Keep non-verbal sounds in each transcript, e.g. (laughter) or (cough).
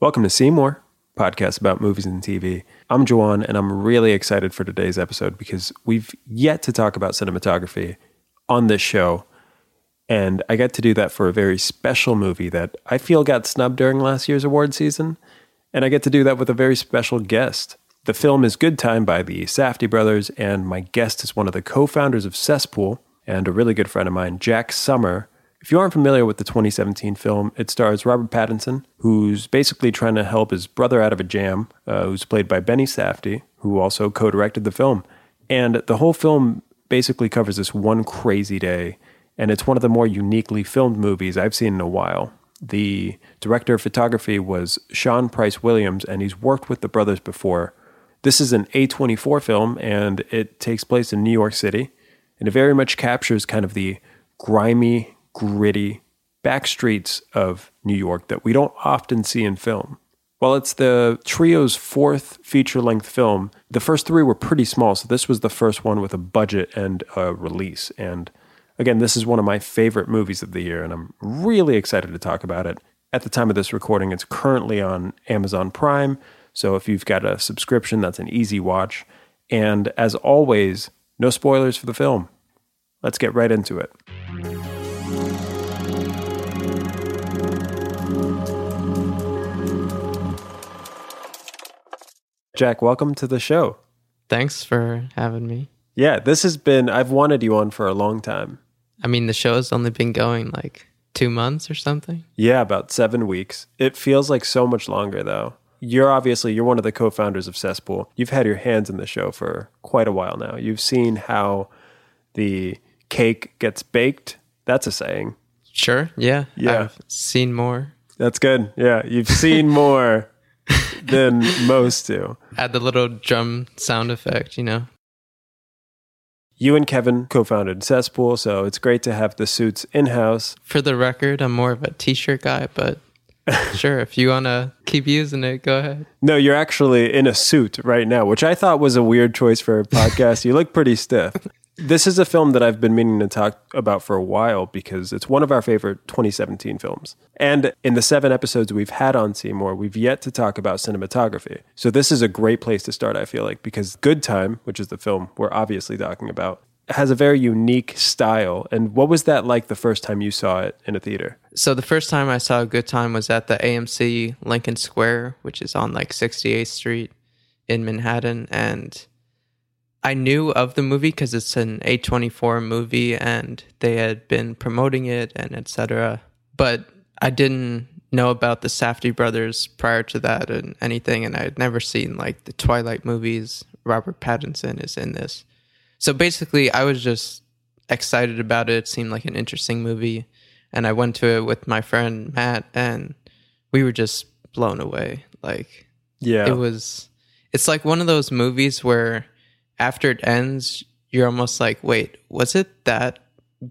Welcome to Seymour, podcast about movies and TV. I'm Juwan, and I'm really excited for today's episode because we've yet to talk about cinematography on this show. And I get to do that for a very special movie that I feel got snubbed during last year's award season. And I get to do that with a very special guest. The film is Good Time by the Safdie brothers, and my guest is one of the co founders of Cesspool and a really good friend of mine, Jack Summer, if you aren't familiar with the 2017 film, it stars Robert Pattinson, who's basically trying to help his brother out of a jam, uh, who's played by Benny Safdie, who also co directed the film. And the whole film basically covers this one crazy day, and it's one of the more uniquely filmed movies I've seen in a while. The director of photography was Sean Price Williams, and he's worked with the brothers before. This is an A24 film, and it takes place in New York City, and it very much captures kind of the grimy, gritty back streets of New York that we don't often see in film. While it's the trio's fourth feature length film, the first three were pretty small, so this was the first one with a budget and a release. And again, this is one of my favorite movies of the year, and I'm really excited to talk about it. At the time of this recording, it's currently on Amazon Prime, so if you've got a subscription, that's an easy watch. And as always, no spoilers for the film. Let's get right into it. Jack, welcome to the show. Thanks for having me. Yeah, this has been, I've wanted you on for a long time. I mean, the show has only been going like two months or something. Yeah, about seven weeks. It feels like so much longer, though. You're obviously, you're one of the co founders of Cesspool. You've had your hands in the show for quite a while now. You've seen how the cake gets baked. That's a saying. Sure. Yeah. Yeah. I've seen more. That's good. Yeah. You've seen (laughs) more (laughs) than most do. Add the little drum sound effect, you know? You and Kevin co founded Cesspool, so it's great to have the suits in house. For the record, I'm more of a t shirt guy, but (laughs) sure, if you want to keep using it, go ahead. No, you're actually in a suit right now, which I thought was a weird choice for a podcast. you look pretty stiff. (laughs) This is a film that I've been meaning to talk about for a while because it's one of our favorite 2017 films. And in the seven episodes we've had on Seymour, we've yet to talk about cinematography. So this is a great place to start, I feel like, because Good Time, which is the film we're obviously talking about, has a very unique style. And what was that like the first time you saw it in a theater? So the first time I saw Good Time was at the AMC Lincoln Square, which is on like 68th Street in Manhattan. And I knew of the movie because it's an A24 movie and they had been promoting it and etc. But I didn't know about the Safdie brothers prior to that and anything. And I had never seen like the Twilight movies. Robert Pattinson is in this. So basically, I was just excited about it. It seemed like an interesting movie. And I went to it with my friend Matt and we were just blown away. Like, Yeah. it was, it's like one of those movies where after it ends, you're almost like, wait, was it that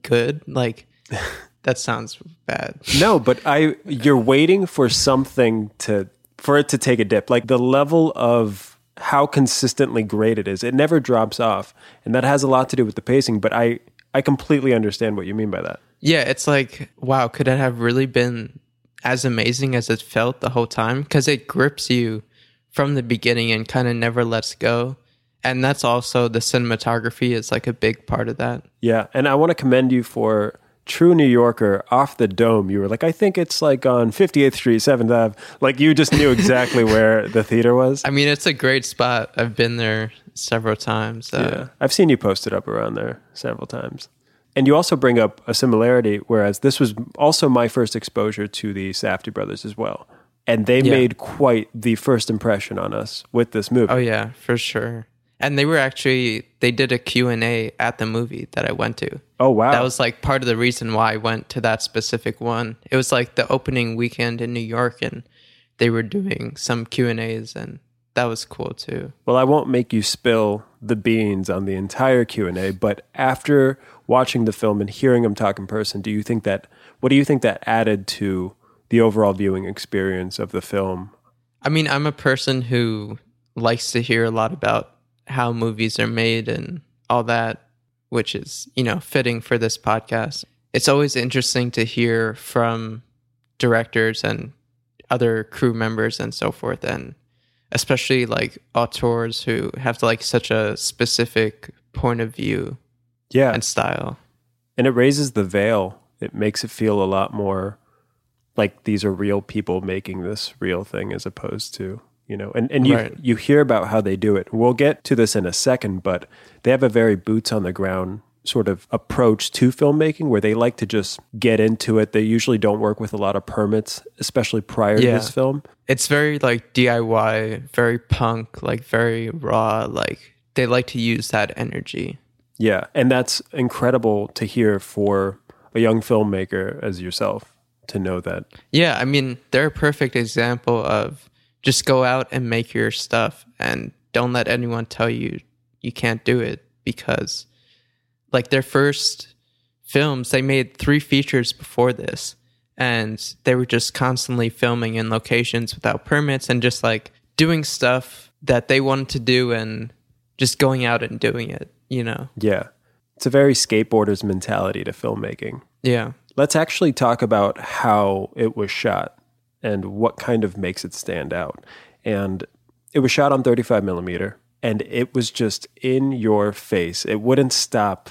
good? Like, (laughs) that sounds bad. No, but I you're waiting for something to for it to take a dip. Like the level of how consistently great it is. It never drops off. And that has a lot to do with the pacing, but I I completely understand what you mean by that. Yeah, it's like, wow, could it have really been as amazing as it felt the whole time? Because it grips you from the beginning and kind of never lets go. And that's also the cinematography is like a big part of that. Yeah, and I want to commend you for true New Yorker off the dome. You were like, I think it's like on 58th Street, 7th Ave. Like you just knew exactly (laughs) where the theater was. I mean, it's a great spot. I've been there several times. Uh, Yeah, I've seen you posted up around there several times. And you also bring up a similarity, whereas this was also my first exposure to the Safdie brothers as well. And they Yeah. made quite the first impression on us with this movie. Oh yeah, for sure. And they were actually they did a Q&A at the movie that I went to. Oh, wow. That was like part of the reason why I went to that specific one. It was like the opening weekend in New York and they were doing some Q&As and that was cool too. well, I won't make you spill the beans on the entire Q&A, but after watching the film and hearing them talk in person, do you think that what do you think that added to the overall viewing experience of the film? I mean, I'm a person who likes to hear a lot about how movies are made and all that, which is, you know, fitting for this podcast. It's always interesting to hear from directors and other crew members and so forth and especially like auteurs who have like such a specific point of view Yeah. and style. and it raises the veil. It makes it feel a lot more like these are real people making this real thing as opposed to, you know, and, and you Right. you hear about how they do it. We'll get to this in a second, but they have a very boots on the ground sort of approach to filmmaking where they like to just get into it. They usually don't work with a lot of permits, especially prior to this film. It's very like DIY, very punk, like very raw, like they like to use that energy. Yeah, and that's incredible to hear for a young filmmaker as yourself to know that. Yeah, I mean, they're a perfect example of just go out and make your stuff and don't let anyone tell you you can't do it because like their first films, they made three features before this and they were just constantly filming in locations without permits and just like doing stuff that they wanted to do and just going out and doing it, you know. Yeah. It's a very skateboarders mentality to filmmaking. Yeah. Let's actually talk about how it was shot and what kind of makes it stand out. And it was shot on 35 millimeter and it was just in your face. It wouldn't stop.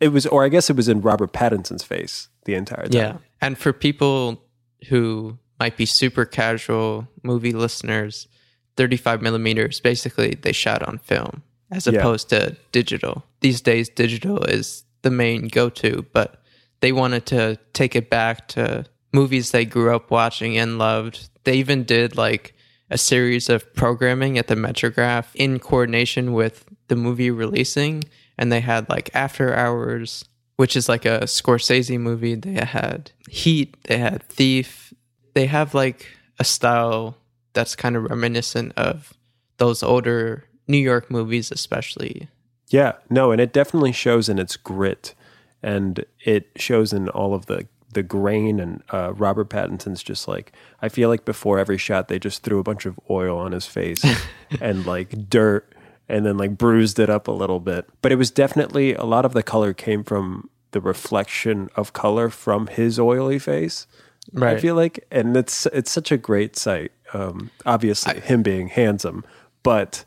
It was, or I guess it was in Robert Pattinson's face the entire time. Yeah. And for people who might be super casual movie listeners, 35 millimeters, basically they shot on film as Yeah. opposed to digital. These days, digital is the main go to, but they wanted to take it back to movies they grew up watching and loved. They even did like a series of programming at the Metrograph in coordination with the movie releasing. And they had like After Hours, which is like a Scorsese movie. They had Heat, they had Thief. They have like a style that's kind of reminiscent of those older New York movies, especially. Yeah, no, and it definitely shows in its grit, and it shows in all of the the grain. And uh, Robert Pattinson's just like I feel like before every shot they just threw a bunch of oil on his face (laughs) and like dirt, and then like bruised it up a little bit. But it was definitely a lot of the color came from the reflection of color from his oily face. Right. I feel like, and it's it's such a great sight. Um, obviously, him being handsome, but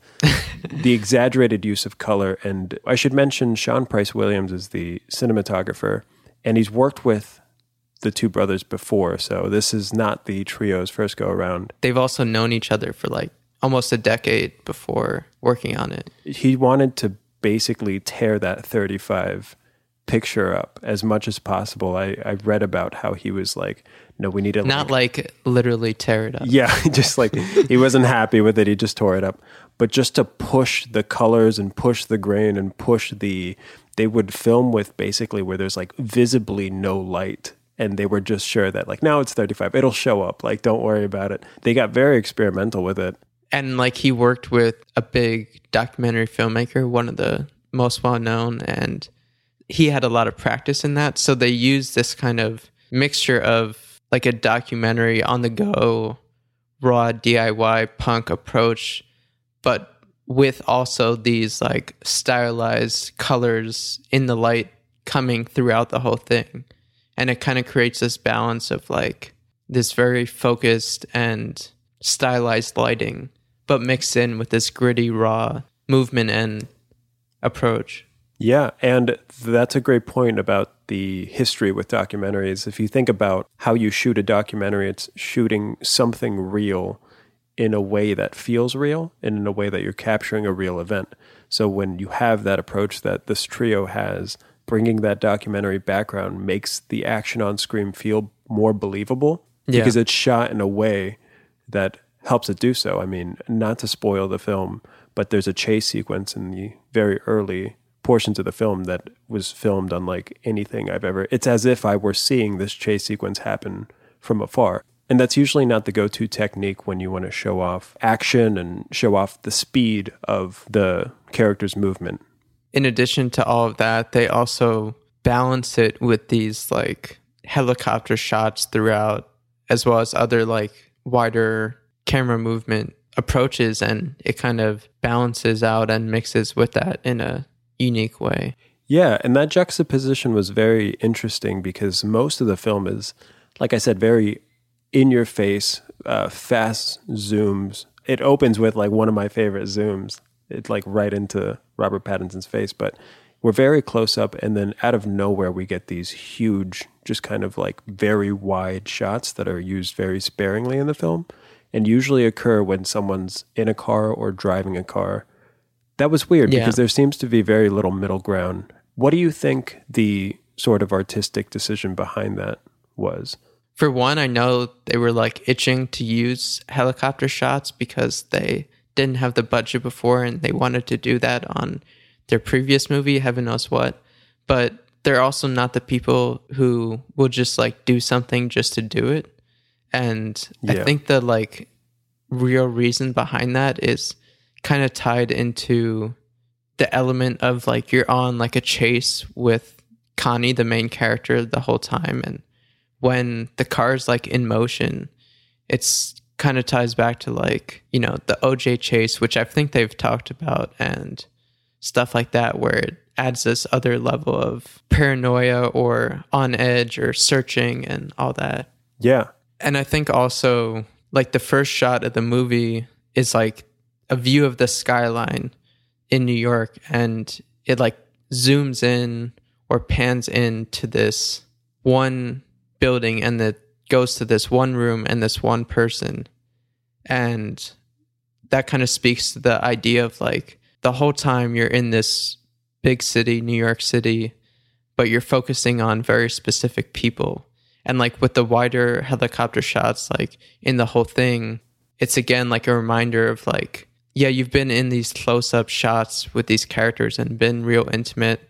the (laughs) exaggerated use of color. And I should mention Sean Price Williams is the cinematographer, and he's worked with the two brothers before. So this is not the trio's first go around. They've also known each other for like almost a decade before working on it. He wanted to basically tear that 35 picture up as much as possible. I, I read about how he was like, no, we need to Not like literally tear it up. Yeah, (laughs) just like he wasn't happy with it. He just tore it up. But just to push the colors and push the grain and push the, they would film with basically where there's like visibly no light. And they were just sure that like, now it's 35, it'll show up. Like, don't worry about it. They got very experimental with it. And like he worked with a big documentary filmmaker, one of the most well known, and he had a lot of practice in that. So they used this kind of mixture of like a documentary on the go, raw DIY punk approach, but with also these like stylized colors in the light coming throughout the whole thing. And it kind of creates this balance of like this very focused and stylized lighting, but mixed in with this gritty, raw movement and approach. Yeah, and that's a great point about the history with documentaries. If you think about how you shoot a documentary, it's shooting something real in a way that feels real and in a way that you're capturing a real event. So when you have that approach that this trio has, bringing that documentary background makes the action on screen feel more believable Yeah. because it's shot in a way that helps it do so. I mean, not to spoil the film, but there's a chase sequence in the very early portions of the film that was filmed unlike anything I've ever. It's as if I were seeing this chase sequence happen from afar. And that's usually not the go to technique when you want to show off action and show off the speed of the character's movement. In addition to all of that, they also balance it with these like helicopter shots throughout, as well as other like wider camera movement approaches. And it kind of balances out and mixes with that in a unique way. Yeah, and that juxtaposition was very interesting because most of the film is, like I said, very in your face, uh, fast zooms. It opens with like one of my favorite zooms. It's like right into Robert Pattinson's face, but we're very close up, and then out of nowhere we get these huge, just kind of like very wide shots that are used very sparingly in the film, and usually occur when someone's in a car or driving a car. That was weird Yeah. because there seems to be very little middle ground. What do you think the sort of artistic decision behind that was? For one, I know they were like itching to use helicopter shots because they didn't have the budget before and they wanted to do that on their previous movie, heaven knows what. But they're also not the people who will just like do something just to do it. And Yeah. I think the like real reason behind that is kind of tied into the element of like you're on like a chase with Connie, the main character, the whole time. And when the car's like in motion, it's kind of ties back to like, you know, the OJ chase, which I think they've talked about and stuff like that, where it adds this other level of paranoia or on edge or searching and all that. Yeah. And I think also like the first shot of the movie is like a view of the skyline in New York and it like zooms in or pans into this one building and it goes to this one room and this one person. And that kind of speaks to the idea of like the whole time you're in this big city, New York City, but you're focusing on very specific people. And like with the wider helicopter shots, like in the whole thing, it's again like a reminder of like, yeah, you've been in these close up shots with these characters and been real intimate,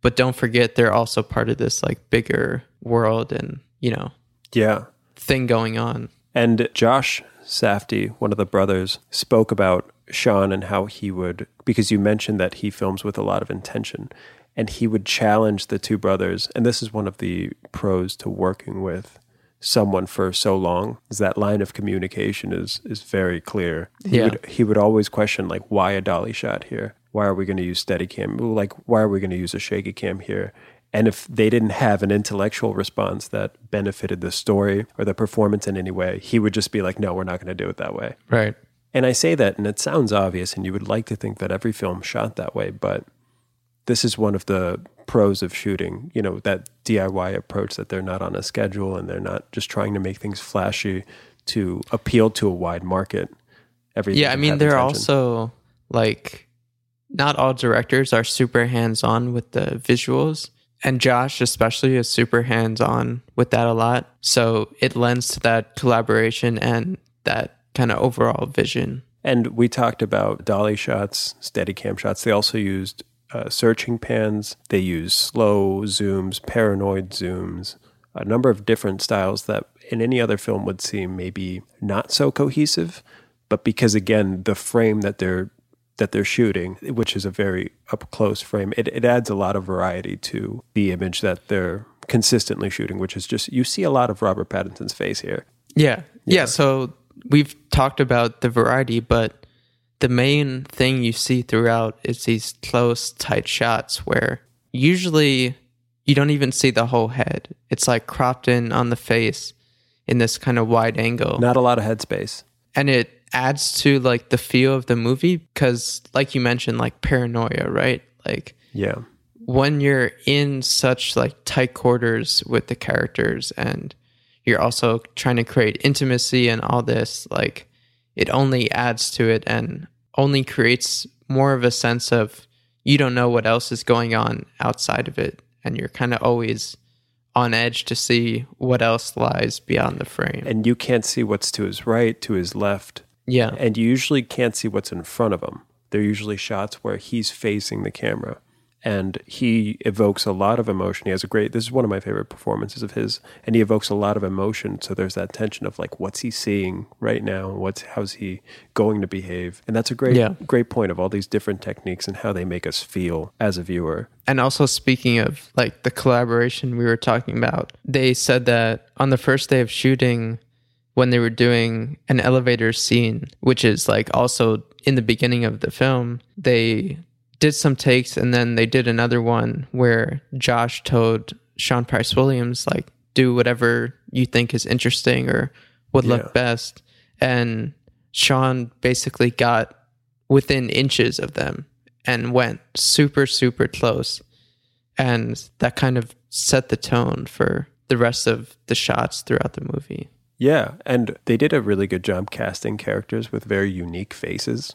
but don't forget they're also part of this like bigger world and, you know, Yeah. Thing going on. And Josh Safdie, one of the brothers, spoke about Sean and how he would, because you mentioned that he films with a lot of intention, and he would challenge the two brothers. And this is one of the pros to working with someone for so long is that line of communication is is very clear. He Yeah. would he would always question like why a dolly shot here? Why are we going to use steady cam? Like why are we going to use a shaky cam here? And if they didn't have an intellectual response that benefited the story or the performance in any way, he would just be like, no, we're not going to do it that way. Right. And I say that, and it sounds obvious, and you would like to think that every film shot that way, but this is one of the pros of shooting, you know, that DIY approach that they're not on a schedule and they're not just trying to make things flashy to appeal to a wide market. Everything Yeah, I mean, they're also like not all directors are super hands on with the visuals. And Josh, especially, is super hands on with that a lot. So it lends to that collaboration and that kind of overall vision. And we talked about dolly shots, steady cam shots. They also used uh, searching pans. They used slow zooms, paranoid zooms, a number of different styles that in any other film would seem maybe not so cohesive. But because again, the frame that they're that they're shooting, which is a very up close frame, it, it adds a lot of variety to the image that they're consistently shooting, which is just you see a lot of Robert Pattinson's face here. Yeah. Yeah. So we've talked about the variety, but the main thing you see throughout is these close, tight shots where usually you don't even see the whole head. It's like cropped in on the face in this kind of wide angle. Not a lot of headspace. and it adds to like the feel of the movie? Because like you mentioned like paranoia right? Like Yeah. when you're in such like tight quarters with the characters and you're also trying to create intimacy and all this like it only adds to it and only creates more of a sense of you don't know what else is going on outside of it and you're kind of always on edge to see what else lies beyond the frame. And you can't see what's to his right, to his left, yeah and you usually can't see what's in front of him. They're usually shots where he's facing the camera. And he evokes a lot of emotion. He has a great, this is one of my favorite performances of his. And he evokes a lot of emotion. So there's that tension of like, what's he seeing right now? What's, how's he going to behave? And that's a great, Yeah. great point of all these different techniques and how they make us feel as a viewer. And also speaking of like the collaboration we were talking about, they said that on the first day of shooting when they were doing an elevator scene, which is like also in the beginning of the film, they did some takes and then they did another one where Josh told Sean Price Williams like do whatever you think is interesting or would Yeah. look best. and Sean basically got within inches of them and went super super close and that kind of set the tone for the rest of the shots throughout the movie. Yeah, and they did a really good job casting characters with very unique faces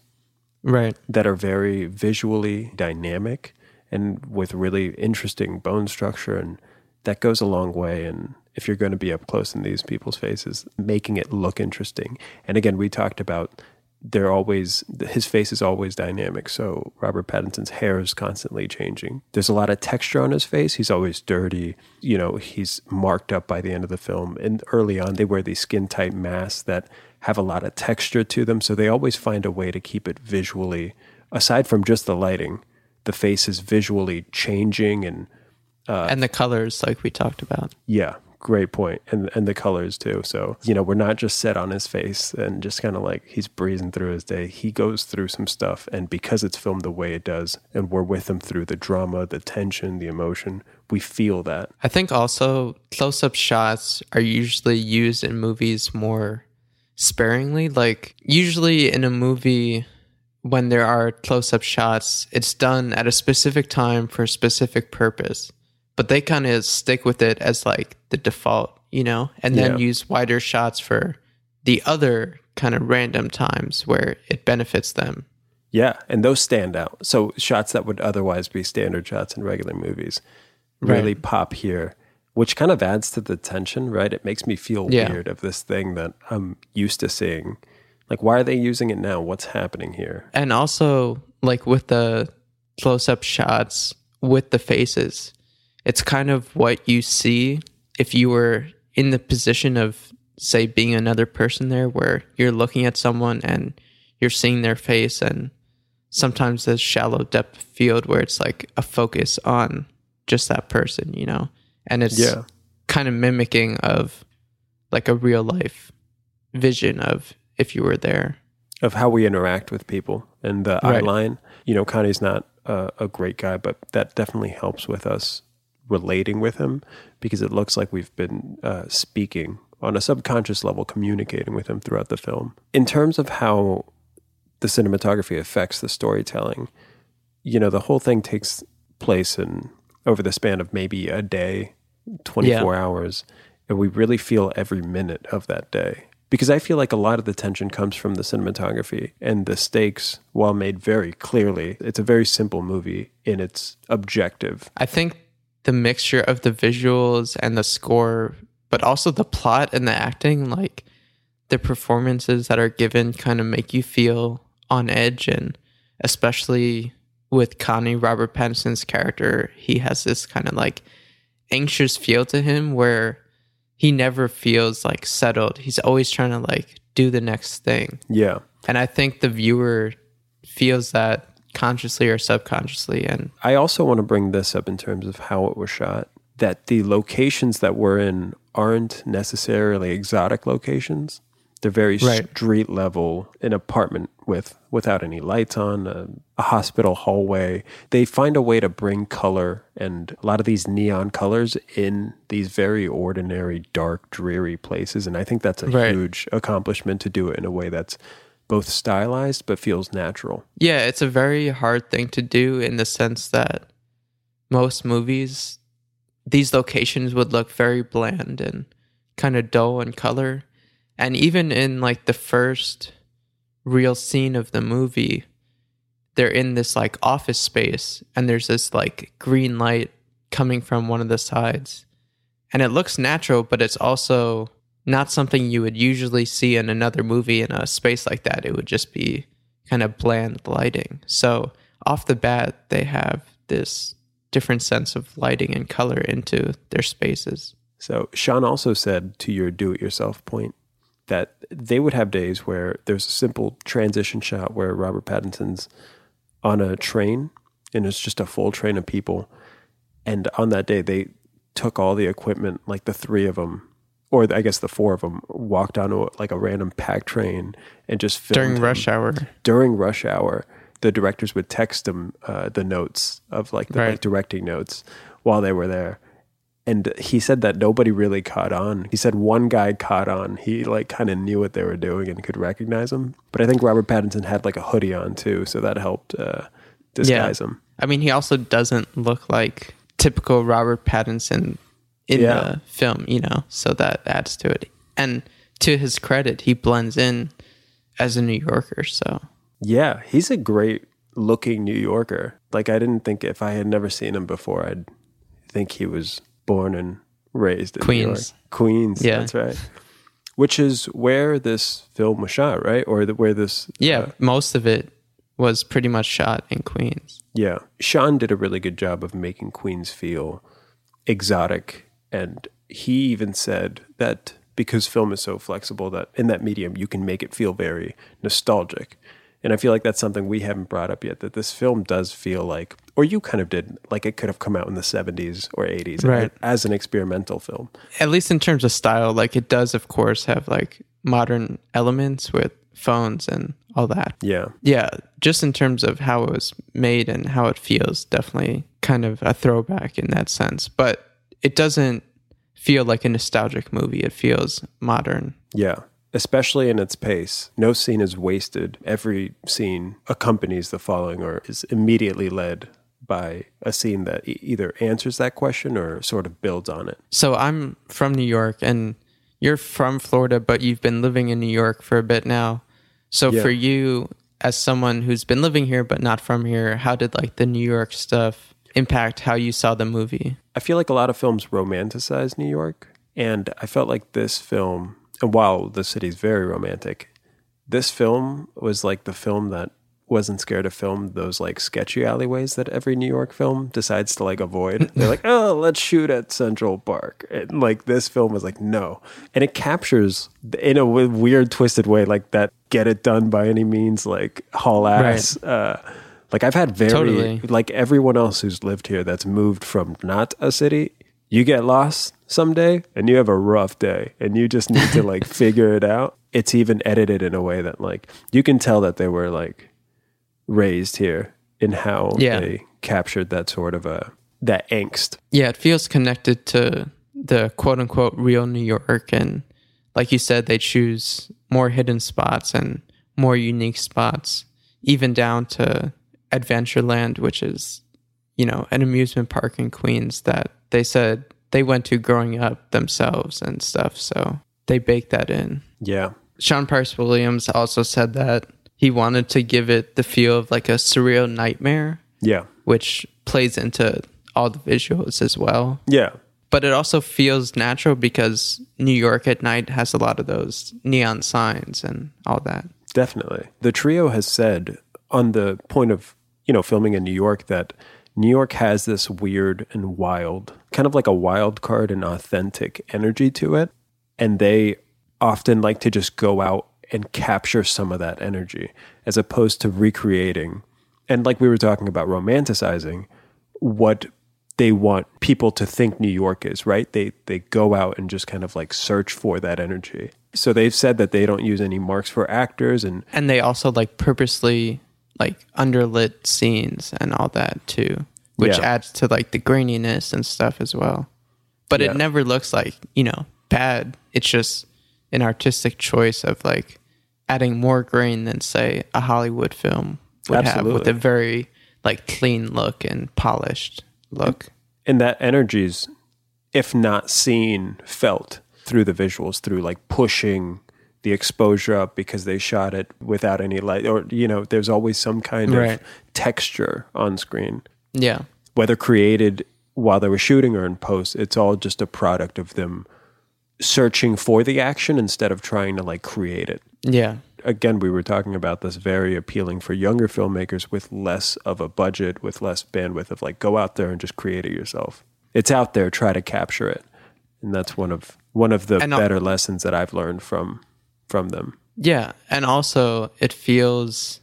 Right. that are very visually dynamic and with really interesting bone structure and that goes a long way and if you're going to be up close in these people's faces making it look interesting and again we talked about they're always his face is always dynamic. So robert pattinson's hair is constantly changing. There's a lot of texture on his face. He's always dirty. You know he's marked up by the end of the film. And early on they wear these skin tight masks that have a lot of texture to them. So they always find a way to keep it visually. Aside from just the lighting the face is visually changing and uh, and the colors like we talked about. yeah great point and and the colors too so you know we're not just set on his face and just kind of like he's breezing through his day he goes through some stuff and because it's filmed the way it does and we're with him through the drama the tension the emotion we feel that I think also close up shots are usually used in movies more sparingly. Like, usually in a movie, when there are close up shots, it's done at a specific time for a specific purpose. But they kind of stick with it as like the default, you know, and then Yeah. use wider shots for the other kind of random times where it benefits them. yeah and those stand out. So shots that would otherwise be standard shots in regular movies really pop here which kind of adds to the tension right? It makes me feel Yeah. weird of this thing that i'm used to seeing. Like why are they using it now? What's happening here? And also like with the close up shots with the faces it's kind of what you see if you were in the position of say being another person there where you're looking at someone and you're seeing their face and sometimes there's shallow depth field where it's like a focus on just that person you know and it's Yeah. kind of mimicking of like a real life vision of if you were there of how we interact with people and the eye line. You know, Connie's not a, a great guy, but that definitely helps with us relating with him because it looks like we've been uh, speaking on a subconscious level, communicating with him throughout the film. In terms of how the cinematography affects the storytelling, you know, the whole thing takes place in over the span of maybe a day, 24 hours, and we really feel every minute of that day. Because I feel like a lot of the tension comes from the cinematography and the stakes, while made very clearly, it's a very simple movie in its objective. I think the mixture of the visuals and the score, but also the plot and the acting, like the performances that are given, kind of make you feel on edge. And especially with Connie, Robert Pattinson's character, he has this kind of like anxious feel to him where he never feels like settled. He's always trying to like do the next thing. Yeah. And I think the viewer feels that consciously or subconsciously. And I also want to bring this up in terms of how it was shot. That the locations that we're in aren't necessarily exotic locations. They're very Right. street level, an apartment with without any lights on, a, a hospital hallway. They find a way to bring color and a lot of these neon colors in these very ordinary, dark, dreary places. And I think that's a Right. huge accomplishment to do it in a way that's both stylized but feels natural. Yeah, it's a very hard thing to do in the sense that most movies, these locations would look very bland and kind of dull in color. And even in like the first real scene of the movie, they're in this like office space and there's this like green light coming from one of the sides. And it looks natural, but it's also not something you would usually see in another movie in a space like that. It would just be kind of bland lighting. So off the bat, they have this different sense of lighting and color into their spaces. So Sean also said to your do-it-yourself point that they would have days where there's a simple transition shot where Robert Pattinson's on a train and it's just a full train of people, and on that day they took all the equipment, like the three of them, or I guess the four of them, walked onto like a random pack train and just filmed During him rush hour. during rush hour, the directors would text them uh, the notes of like the Right. like directing notes while they were there. And he said that nobody really caught on. He said one guy caught on. He like kind of knew what they were doing and could recognize him. But I think Robert Pattinson had like a hoodie on too, so that helped uh, disguise him. I mean, he also doesn't look like typical Robert Pattinson in Yeah. the film, you know, so that adds to it. And to his credit, he blends in as a New Yorker. So, Yeah, he's a great looking New Yorker. Like I didn't think if I had never seen him before, I'd think he was born and raised in Queens. Queens. Yeah. that's right. Which is where this film was shot, right? Or the, where this? yeah, uh, most of it was pretty much shot in Queens. yeah. Sean did a really good job of making Queens feel exotic, and he even said that because film is so flexible that in that medium you can make it feel very nostalgic. And I feel like that's something we haven't brought up yet. That this film does feel like, or you kind of did, like it could have come out in the '70s or '80s, Right. As an experimental film. At least in terms of style, like it does, of course, have like modern elements with phones and all that. Yeah, Yeah, just in terms of how it was made and how it feels, definitely kind of a throwback in that sense. But it doesn't feel like a nostalgic movie. It feels modern. yeah. Especially in its pace, no scene is wasted. Every scene accompanies the following, or is immediately led by a scene that e- either answers that question or sort of builds on it. So I'm from New York and you're from Florida, but you've been living in New York for a bit now. So Yeah. for you, as someone who's been living here but not from here, how did like the New York stuff impact how you saw the movie? I feel like a lot of films romanticize New York, and I felt like this film, and while the city's very romantic, this film was like the film that wasn't scared to film those like sketchy alleyways that every New York film decides to like avoid. (laughs) They're like, oh, let's shoot at Central Park. And like this film was like, no. And it captures in a w- weird, twisted way, like that get it done by any means, like haul ass. Uh, like I've had very, Totally. like everyone else who's lived here that's moved from not a city, you get lost someday and you have a rough day and you just need to like (laughs) figure it out. It's even edited in a way that like you can tell that they were like raised here in how Yeah. they captured that sort of a that angst. Yeah, it feels connected to the quote unquote real New York. And like you said, they choose more hidden spots and more unique spots, even down to Adventureland, which is, you know, an amusement park in Queens that they said they went to growing up themselves and stuff. So they baked that in. Yeah. Sean Price Williams also said that he wanted to give it the feel of like a surreal nightmare, Yeah. which plays into all the visuals as well Yeah. but it also feels natural because New York at night has a lot of those neon signs and all that. Definitely. The trio has said on the point of, you know, filming in New York that New York has this weird and wild, kind of like a wild card and authentic energy to it. And they often like to just go out and capture some of that energy as opposed to recreating. And like we were talking about romanticizing what they want people to think New York is, right? They they go out and just kind of like search for that energy. So they've said that they don't use any marks for actors and And they also like purposely like underlit scenes and all that too, which Yeah. adds to like the graininess and stuff as well. But Yeah. it never looks like, you know, bad. It's just an artistic choice of like adding more grain than say a Hollywood film would have with a very like clean look and polished look. and that energy's if not seen felt through the visuals through like pushing the exposure up because they shot it without any light or you know there's always some kind Right. of texture on screen Yeah. whether created while they were shooting or in post it's all just a product of them searching for the action instead of trying to like create it Yeah. again, we were talking about this very appealing for younger filmmakers with less of a budget, with less bandwidth of like go out there and just create it yourself. It's out there, try to capture it. And that's one of one of the And I'll- better lessons that I've learned from from them. Yeah, and also it feels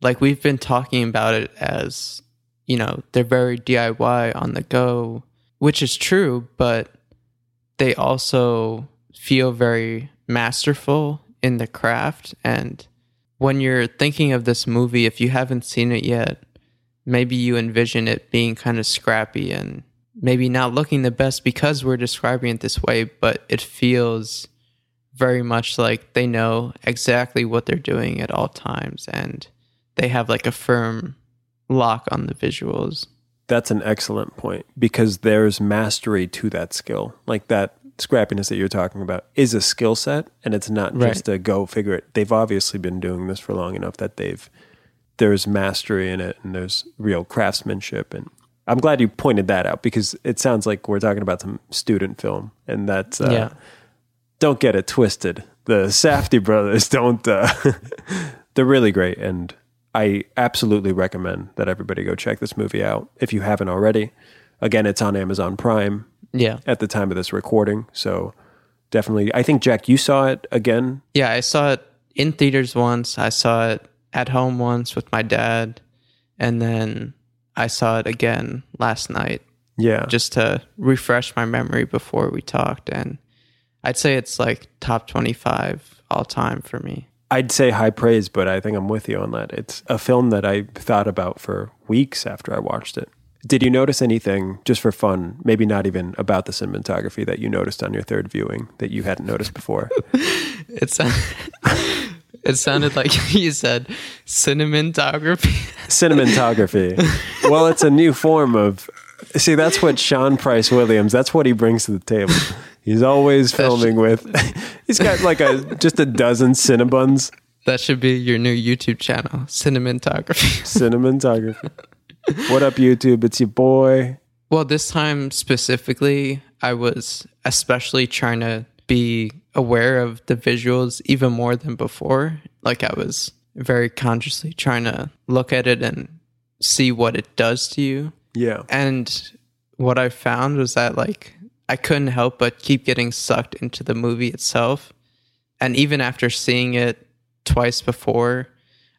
like we've been talking about it as, you know, they're very DIY on the go, which is true, but they also feel very masterful in the craft and when you're thinking of this movie if you haven't seen it yet, maybe you envision it being kind of scrappy and maybe not looking the best because we're describing it this way, but it feels very much like they know exactly what they're doing at all times and they have like a firm lock on the visuals. That's an excellent point because there's mastery to that skill. Like that scrappiness that you're talking about is a skill set and it's not Right. just a go figure it. They've obviously been doing this for long enough that they've there's mastery in it and there's real craftsmanship and I'm glad you pointed that out because it sounds like we're talking about some student film and that's uh, yeah. Don't get it twisted. The Safdie brothers (laughs) don't. Uh, (laughs) they're really great, and I absolutely recommend that everybody go check this movie out if you haven't already. Again, it's on Amazon Prime Yeah. at the time of this recording, so definitely. I think Jack, you saw it again. Yeah, I saw it in theaters once. I saw it at home once with my dad. And then I saw it again last night Yeah, just to refresh my memory before we talked. And I'd say it's like top 25 all time for me. I'd say high praise, but I think I'm with you on that. It's a film that I thought about for weeks after I watched it. Did you notice anything, just for fun, maybe not even about the cinematography that you noticed on your third viewing that you hadn't noticed before? (laughs) It, sound- (laughs) it sounded like (laughs) you said cinematography. cinematography. well, it's a new form of. See, that's what Sean Price Williams. That's what he brings to the table. He's always filming with. (laughs) He's got like a just a dozen Cinnabons that should be your new YouTube channel, cinematography. (laughs) cinematography. what up, YouTube? It's your boy. Well, this time specifically, I was especially trying to be aware of the visuals even more than before. Like, I was very consciously trying to look at it and see what it does to you. Yeah, And what I found was that, like, I couldn't help but keep getting sucked into the movie itself. And even after seeing it twice before,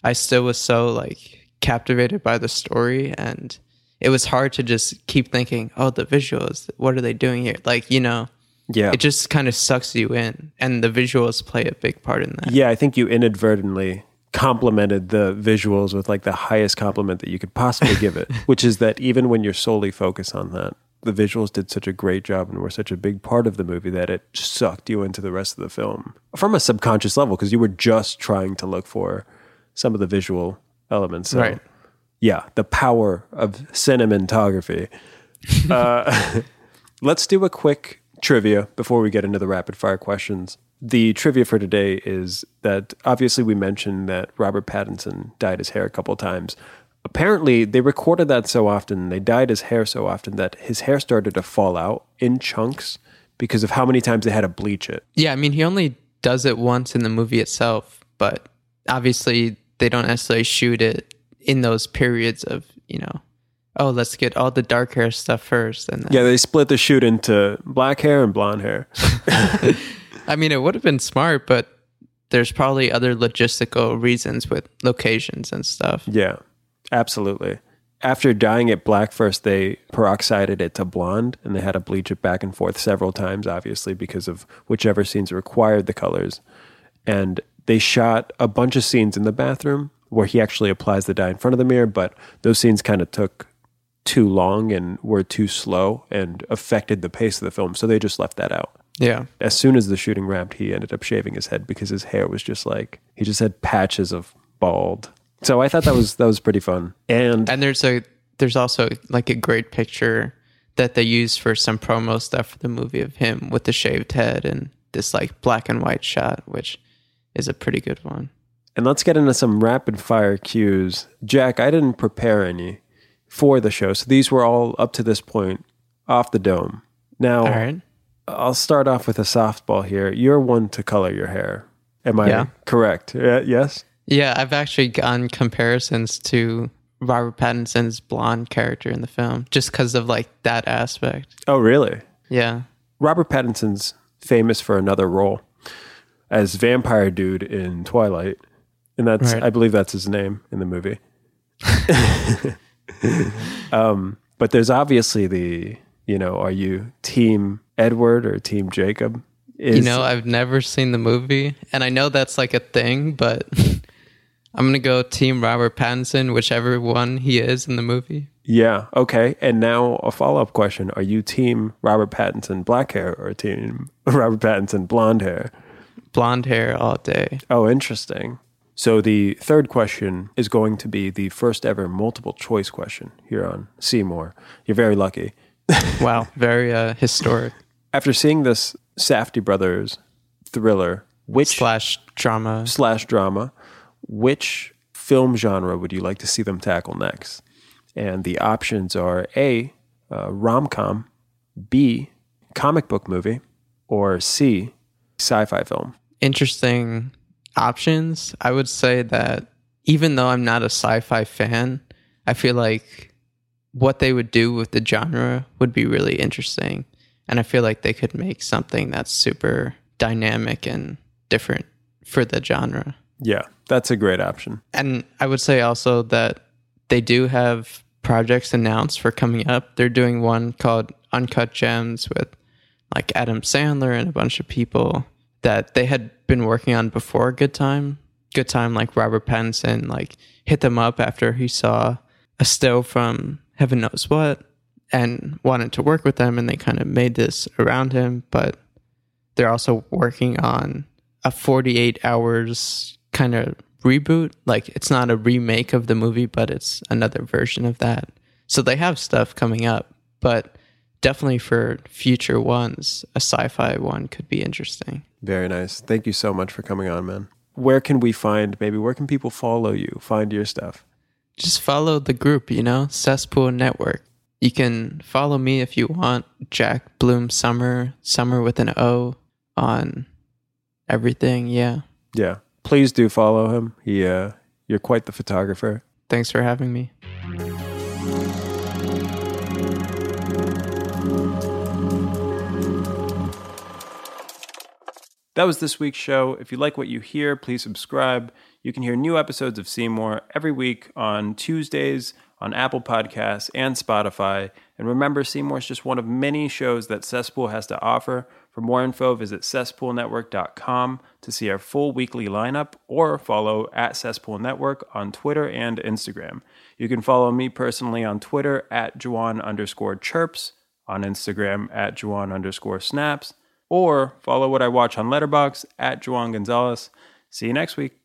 I still was so, like, captivated by the story. And it was hard to just keep thinking, oh, the visuals, what are they doing here? Like, you know, yeah, it just kind of sucks you in. And the visuals play a big part in that. yeah. I think you inadvertently complimented the visuals with like the highest compliment that you could possibly give it, (laughs) which is that even when you're solely focused on that, the visuals did such a great job and were such a big part of the movie that it sucked you into the rest of the film from a subconscious level because you were just trying to look for some of the visual elements. So, Right. Yeah, the power of cinematography. (laughs) uh, (laughs) let's do a quick trivia before we get into the rapid fire questions. The trivia for today is that obviously we mentioned that Robert Pattinson dyed his hair a couple times. Apparently, they recorded that so often, they dyed his hair so often that his hair started to fall out in chunks because of how many times they had to bleach it. Yeah, I mean, he only does it once in the movie itself, but obviously they don't necessarily shoot it in those periods of, you know, oh, let's get all the dark hair stuff first. And then, Yeah, they split the shoot into black hair and blonde hair. (laughs) (laughs) I mean, it would have been smart, but there's probably other logistical reasons with locations and stuff. Yeah, absolutely. After dyeing it black first, they peroxided it to blonde and they had to bleach it back and forth several times, obviously, because of whichever scenes required the colors. And they shot a bunch of scenes in the bathroom where he actually applies the dye in front of the mirror, but those scenes kind of took too long and were too slow and affected the pace of the film. So they just left that out. Yeah. As soon as the shooting wrapped, he ended up shaving his head because his hair was just like he just had patches of bald. So I thought that was that was pretty fun. And And there's a there's also like a great picture that they use for some promo stuff for the movie of him with the shaved head and this like black and white shot, which is a pretty good one. and let's get into some rapid fire cues. Jack, I didn't prepare any for the show, so these were all up to this point off the dome. Now All right. I'll start off with a softball here. You're one to color your hair. Am I Yeah. correct? Uh, yes. Yeah, I've actually gotten comparisons to Robert Pattinson's blonde character in the film just because of like that aspect. Oh, really? Yeah. Robert Pattinson's famous for another role as vampire dude in Twilight, and that's Right. I believe that's his name in the movie. (laughs) um, but there's obviously the you know, are you team Edward or team Jacob? Is, you know, I've never seen the movie and I know that's like a thing, but (laughs) I'm gonna go Team Robert Pattinson, whichever one he is in the movie. Yeah. Okay. And now a follow up question: Are you Team Robert Pattinson black hair or Team (laughs) Robert Pattinson blonde hair? Blonde hair all day. Oh, interesting. So the third question is going to be the first ever multiple choice question here on Seymour. You're very lucky. (laughs) wow, very uh, historic. After seeing this Safdie brothers thriller, which slash drama slash drama, which film genre would you like to see them tackle next? And the options are A, uh, rom com, B, comic book movie, or C, sci fi film. Interesting options, I would say that even though I'm not a sci fi fan, I feel like what they would do with the genre would be really interesting. And I feel like they could make something that's super dynamic and different for the genre. Yeah, that's a great option. And I would say also that they do have projects announced for coming up. They're doing one called Uncut Gems with like Adam Sandler and a bunch of people that they had been working on before Good Time. Good Time, like Robert Pattinson, like hit them up after he saw a still from Heaven Knows What and wanted to work with them, and they kind of made this around him. But they're also working on a 48 hours kind of reboot. Like it's not a remake of the movie, but it's another version of that. So they have stuff coming up, but definitely for future ones, a sci-fi one could be interesting. Very nice. Thank you so much for coming on, man. Where can we find maybe where can people follow you, find your stuff? Just follow the group, you know, Cesspool Network. You can follow me if you want, Jack Bloom Summer, Summer with an O on everything, yeah. Yeah. Please do follow him. He uh you're quite the photographer. Thanks for having me. That was this week's show. If you like what you hear, please subscribe. You can hear new episodes of Seymour every week on Tuesdays on Apple Podcasts and Spotify. And remember, Seymour is just one of many shows that Cesspool has to offer. For more info, visit cesspoolnetwork.com to see our full weekly lineup or follow at Cesspool Network on Twitter and Instagram. You can follow me personally on Twitter at Juwan underscore chirps, on Instagram at Juwan underscore snaps or follow what I watch on Letterboxd at Juwan Gonzalez. See you next week.